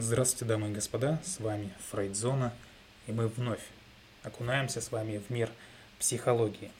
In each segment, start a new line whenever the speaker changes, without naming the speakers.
Здравствуйте, дамы и господа, с вами Фрейдзона, и мы вновь окунаемся с вами в мир психологии.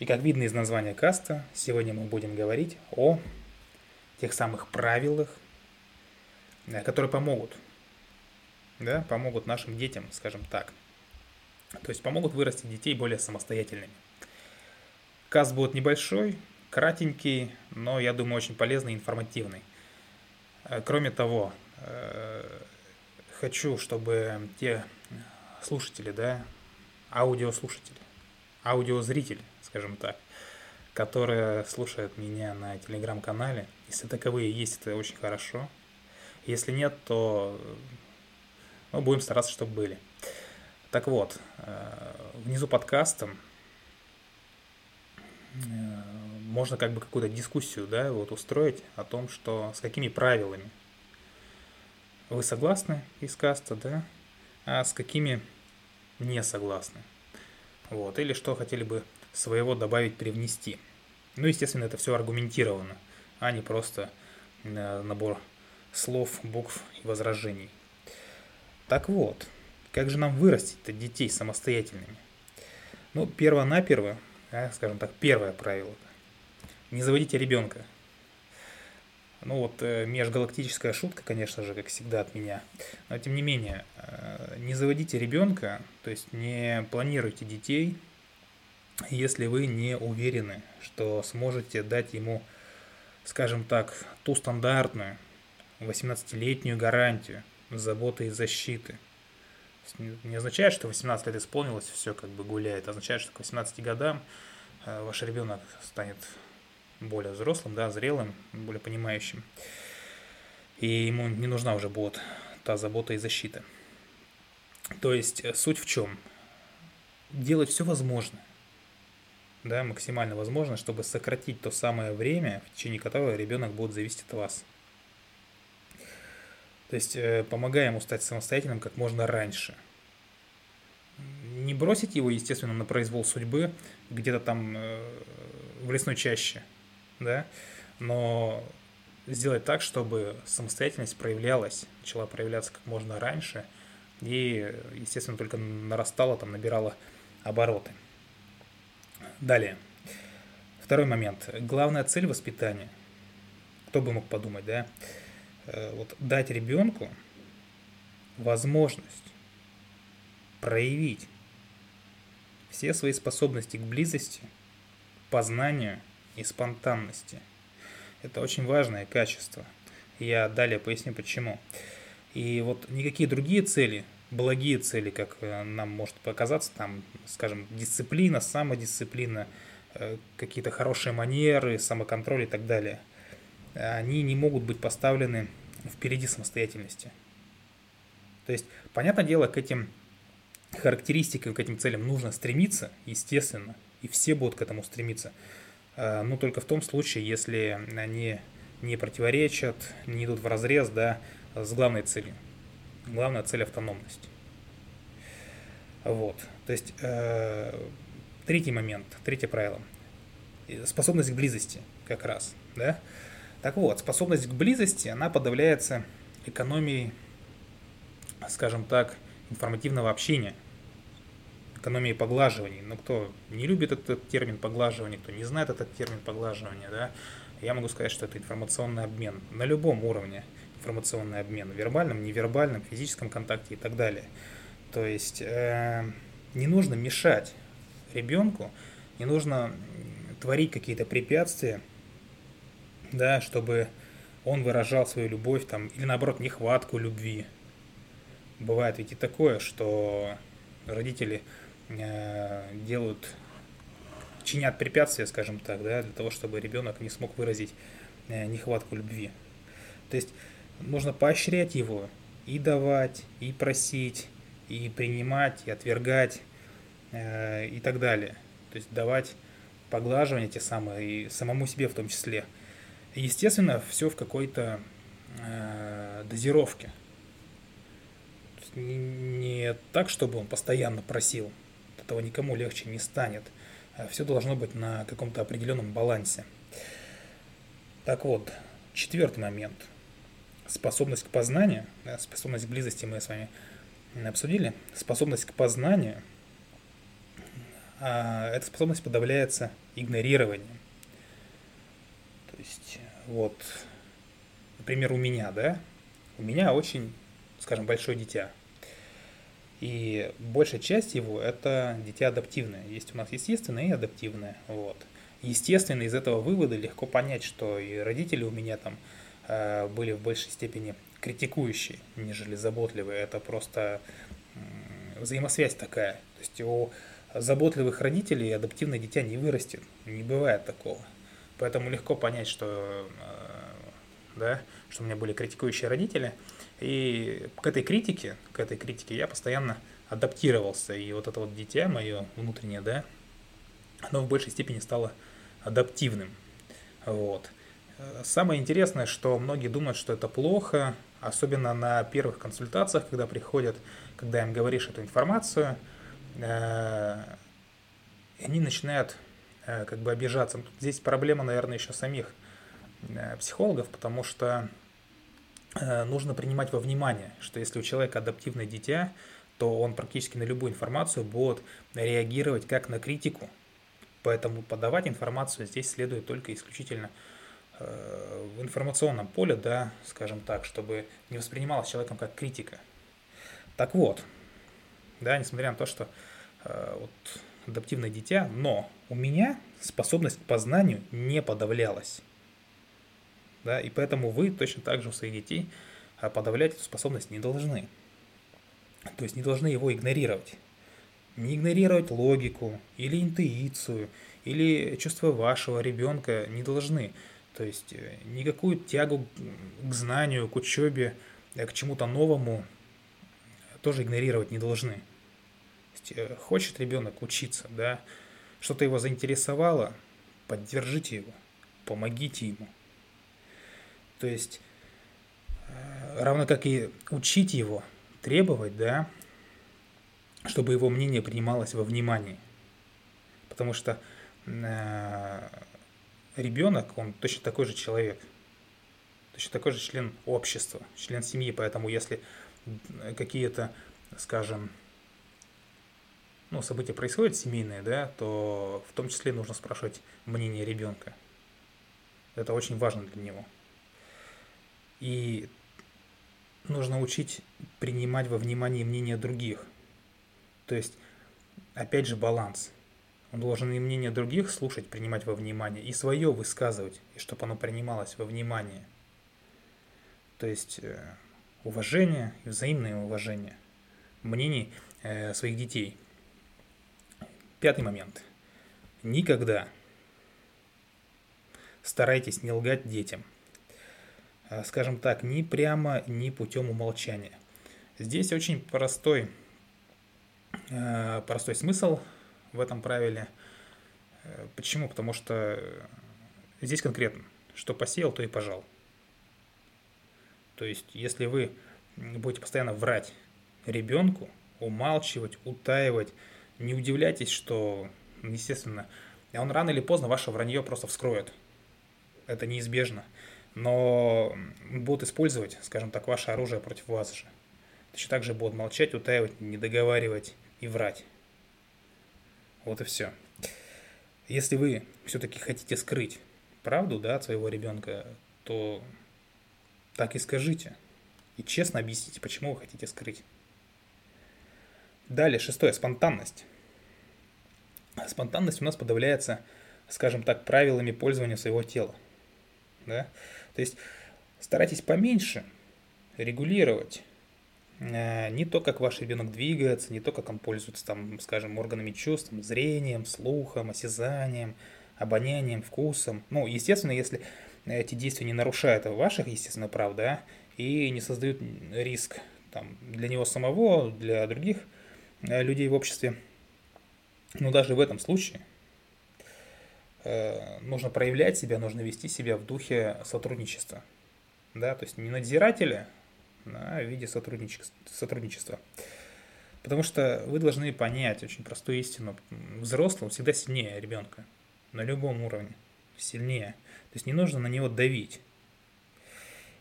И как видно из названия каста, сегодня мы будем говорить о тех самых правилах, э, которые помогут, да, помогут нашим детям, скажем так. То есть помогут вырасти детей более самостоятельными. Каст будет небольшой, кратенький, но, я думаю, очень полезный и информативный. Э, кроме того, хочу, чтобы те слушатели, да, аудиослушатели, аудиозрители, скажем так, которые слушают меня на телеграм-канале, если таковые есть, это очень хорошо. Если нет, то ну, будем стараться, чтобы были. Так вот, э, внизу подкаста можно как бы какую-то дискуссию, да, вот устроить о том, что с какими правилами вы согласны из каста, да, а с какими не согласны. Вот, или что хотели бы своего добавить, привнести. Ну, естественно, это все аргументировано, а не просто э, набор слов, букв и возражений. Так вот, как же нам вырастить-то детей самостоятельными? Ну, перво-наперво, да, скажем так, первое правило – не заводите ребенка. Ну вот э, межгалактическая шутка, конечно же, как всегда от меня. Но тем не менее, э, не заводите ребенка, то есть не планируйте детей, если вы не уверены, что сможете дать ему, скажем так, ту стандартную 18-летнюю гарантию заботы и защиты. Не означает, что 18 лет исполнилось, все как бы гуляет. Означает, что к 18 годам э, ваш ребенок станет более взрослым, да, зрелым, более понимающим. И ему не нужна уже будет та забота и защита. То есть э, суть в чем? Делать все возможное, да, максимально возможно, чтобы сократить то самое время, в течение которого ребенок будет зависеть от вас. То есть э, помогая ему стать самостоятельным как можно раньше. Не бросить его, естественно, на произвол судьбы где-то там э, в лесной чаще – да, но сделать так, чтобы самостоятельность проявлялась, начала проявляться как можно раньше и, естественно, только нарастала, там, набирала обороты. Далее. Второй момент. Главная цель воспитания. Кто бы мог подумать, да? Э, вот дать ребенку возможность проявить все свои способности к близости, познанию – и спонтанности. Это очень важное качество. Я далее поясню почему. И вот никакие другие цели, благие цели, как э, нам может показаться, там, скажем, дисциплина, самодисциплина, э, какие-то хорошие манеры, самоконтроль и так далее, они не могут быть поставлены впереди самостоятельности. То есть, понятное дело, к этим характеристикам, к этим целям нужно стремиться, естественно, и все будут к этому стремиться. Э, ну, только в том случае, если они не противоречат, не идут в разрез, да, с главной целью. Главная цель – автономность. Вот. То есть, э, третий момент, третье правило. Способность к близости как раз, да. Так вот, способность к близости, она подавляется экономией, скажем так, информативного общения – экономии поглаживаний. Но кто не любит этот термин поглаживания, кто не знает этот термин поглаживания, да, я могу сказать, что это информационный обмен на любом уровне информационный обмен, вербальном, невербальном, физическом контакте и так далее. То есть э, не нужно мешать ребенку, не нужно творить какие-то препятствия, да, чтобы он выражал свою любовь там, или наоборот нехватку любви. Бывает ведь и такое, что родители делают, чинят препятствия, скажем так, да, для того, чтобы ребенок не смог выразить э, нехватку любви. То есть нужно поощрять его и давать, и просить, и принимать, и отвергать, э, и так далее. То есть давать поглаживания те самые, и самому себе в том числе. Естественно, все в какой-то э, дозировке. Не так, чтобы он постоянно просил, этого никому легче не станет. А Все должно быть на каком-то определенном балансе. Так вот, четвертый момент. способность к познанию, способность к близости мы с вами обсудили, способность к познанию, а эта способность подавляется игнорированием. То есть, вот, например, у меня, да, у меня очень, скажем, большое дитя. И большая часть его – это дитя адаптивное. Есть у нас естественное и адаптивное. Вот. Естественно, из этого вывода легко понять, что и родители у меня там э, были в большей степени критикующие, нежели заботливые. Это просто взаимосвязь такая. То есть у заботливых родителей адаптивное дитя не вырастет. Не бывает такого. Поэтому легко понять, что, э, да, что у меня были критикующие родители. И к этой критике, к этой критике я постоянно адаптировался. И вот это вот дитя мое внутреннее, да, оно в большей степени стало адаптивным. Вот. Самое интересное, что многие думают, что это плохо, особенно на первых консультациях, когда приходят, когда им говоришь эту информацию, э, они начинают э, как бы обижаться. Здесь проблема, наверное, еще самих э, психологов, потому что нужно принимать во внимание, что если у человека адаптивное дитя, то он практически на любую информацию будет реагировать как на критику, Поэтому подавать информацию здесь следует только исключительно э, в информационном поле, да, скажем так, чтобы не воспринималось человеком как критика. Так вот, да, несмотря на то, что э, вот, адаптивное дитя, но у меня способность к познанию не подавлялась. Да, и поэтому вы точно так же у своих детей э, подавлять эту способность не должны. То есть не должны его игнорировать не игнорировать логику или интуицию, или чувство вашего ребенка не должны. То есть э, никакую тягу к знанию, к учебе, э, к чему-то новому тоже игнорировать не должны. Э, хочет ребенок учиться, да, что-то его заинтересовало, поддержите его, помогите ему. То есть, равно как и учить его, требовать, да, чтобы его мнение принималось во внимание. Потому что э, ребенок, он точно такой же человек, точно такой же член общества, член семьи. Поэтому если какие-то, скажем, ну, события происходят семейные, да, то в том числе нужно спрашивать мнение ребенка. Это очень важно для него. И нужно учить принимать во внимание мнение других. То есть, опять же, баланс. Он должен и мнение других слушать, принимать во внимание, и свое высказывать, и чтобы оно принималось во внимание. То есть, э, уважение и взаимное уважение мнений э, своих детей. Пятый момент. Никогда старайтесь не лгать детям. Э, скажем так, ни прямо, ни путем умолчания. Здесь очень простой Э, простой смысл в этом правиле. Э, почему? Потому что здесь конкретно, что посеял, то и пожал. То есть, если вы будете постоянно врать ребенку, умалчивать, утаивать, не удивляйтесь, что, естественно, он рано или поздно ваше вранье просто вскроет. Это неизбежно. Но будут использовать, скажем так, ваше оружие против вас же. Точно так же будут молчать, утаивать, не договаривать, и врать. Вот и все. Если вы все-таки хотите скрыть правду да, от своего ребенка, то так и скажите. И честно объясните, почему вы хотите скрыть. Далее, шестое, спонтанность. Спонтанность у нас подавляется, скажем так, правилами пользования своего тела. Да? То есть старайтесь поменьше регулировать Э, не то, как ваш ребенок двигается, не то, как он пользуется, там, скажем, органами чувств, там, зрением, слухом, осязанием, обонянием, вкусом. Ну, естественно, если эти действия не нарушают ваших, естественно, прав, да, и не создают риск там, для него самого, для других э, людей в обществе. Но даже в этом случае нужно проявлять себя, нужно вести себя в духе сотрудничества. Да, то есть не надзирателя, да, в виде сотрудничества. Потому что вы должны понять очень простую истину. Взрослый всегда сильнее ребенка. На любом уровне. Сильнее. То есть не нужно на него давить.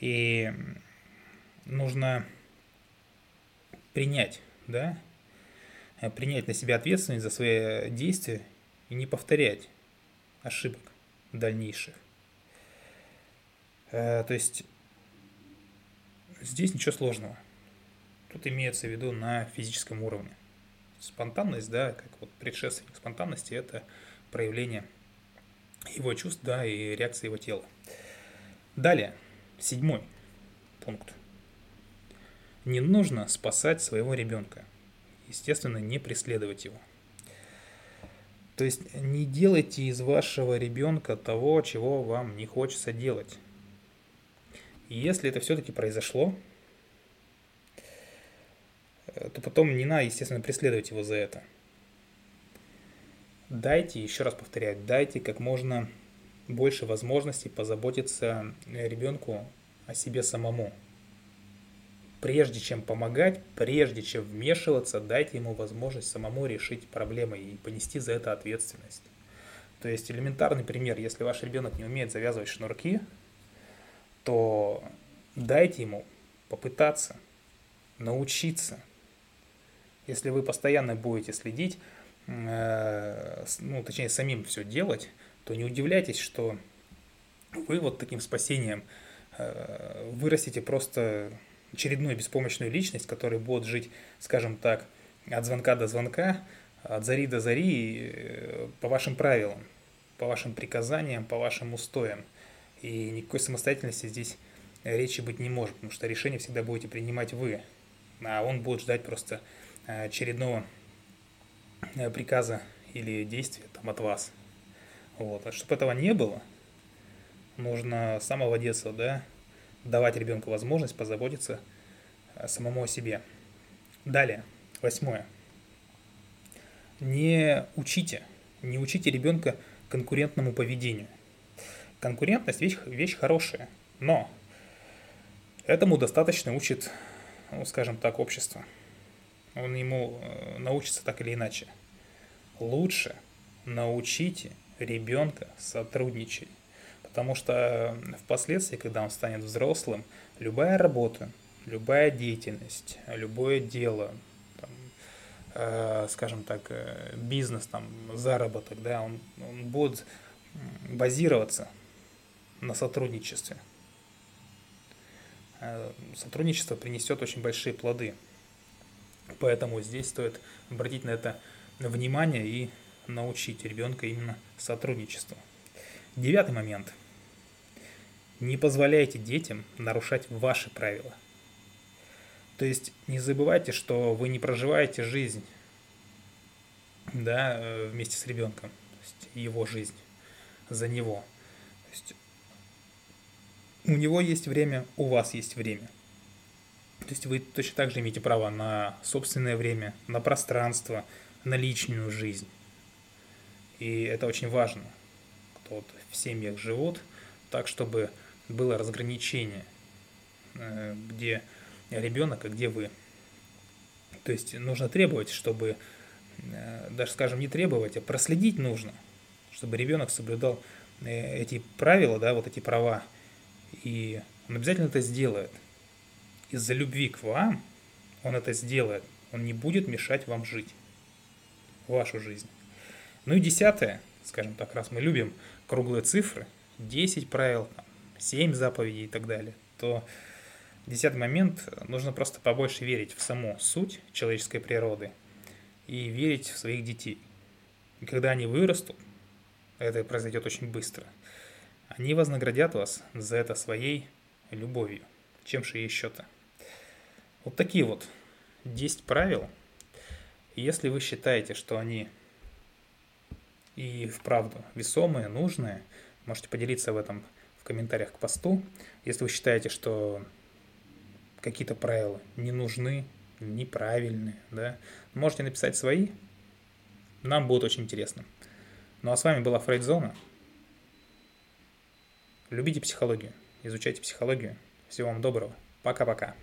И нужно принять, да, э, принять на себя ответственность за свои действия и не повторять ошибок дальнейших. Э, то есть здесь ничего сложного. Тут имеется в виду на физическом уровне. Спонтанность, да, как вот предшественник спонтанности, это проявление его чувств, да, и реакции его тела. Далее, седьмой пункт. Не нужно спасать своего ребенка. Естественно, не преследовать его. То есть не делайте из вашего ребенка того, чего вам не хочется делать. И если это все-таки произошло, э, то потом не надо, естественно, преследовать его за это. Дайте, еще раз повторяю, дайте как можно больше возможностей позаботиться ребенку о себе самому. Прежде чем помогать, прежде чем вмешиваться, дайте ему возможность самому решить проблемы и понести за это ответственность. То есть элементарный пример, если ваш ребенок не умеет завязывать шнурки, то дайте ему попытаться научиться. Если вы постоянно будете следить, э, ну, точнее, самим все делать, то не удивляйтесь, что вы вот таким спасением э, вырастите просто очередную беспомощную личность, которая будет жить, скажем так, от звонка до звонка, от зари до зари, э, по вашим правилам, по вашим приказаниям, по вашим устоям. И никакой самостоятельности здесь речи быть не может, потому что решение всегда будете принимать вы, а он будет ждать просто э, очередного приказа или действия там, от вас. Вот. А чтобы этого не было, нужно с самого детства, да, давать ребенку возможность позаботиться э, самому о себе. Далее, восьмое. Не учите, не учите ребенка конкурентному поведению. Конкурентность вещь, вещь хорошая, но этому достаточно учит, ну, скажем так, общество. Он ему э, научится так или иначе. Лучше научите ребенка сотрудничать. Потому что впоследствии, когда он станет взрослым, любая работа, любая деятельность, любое дело, там, э, скажем так, э, бизнес, там, заработок, да, он, он будет базироваться на сотрудничестве. Э, сотрудничество принесет очень большие плоды. Поэтому здесь стоит обратить на это внимание и научить ребенка именно сотрудничеству. Девятый момент. Не позволяйте детям нарушать ваши правила. То есть не забывайте, что вы не проживаете жизнь да, э, вместе с ребенком, то есть его жизнь за него. То есть у него есть время, у вас есть время. То есть вы точно так же имеете право на собственное время, на пространство, на личную жизнь. И это очень важно, кто вот в семьях живут, так, чтобы было разграничение, э, где ребенок, а где вы. То есть нужно требовать, чтобы, э, даже скажем, не требовать, а проследить нужно, чтобы ребенок соблюдал э, эти правила, да, вот эти права, и он обязательно это сделает. Из-за любви к вам он это сделает. Он не будет мешать вам жить, вашу жизнь. Ну и десятое, скажем так, раз мы любим круглые цифры, 10 правил, 7 заповедей и так далее, то десятый момент, нужно просто побольше верить в саму суть человеческой природы и верить в своих детей. И когда они вырастут, это произойдет очень быстро, они вознаградят вас за это своей любовью. Чем же еще-то? Вот такие вот 10 правил. Если вы считаете, что они и вправду весомые, нужные. Можете поделиться в этом в комментариях к посту. Если вы считаете, что какие-то правила не нужны, неправильные, да, можете написать свои. Нам будет очень интересно. Ну а с вами была Фрейдзона. Любите психологию, изучайте психологию. Всего вам доброго. Пока-пока.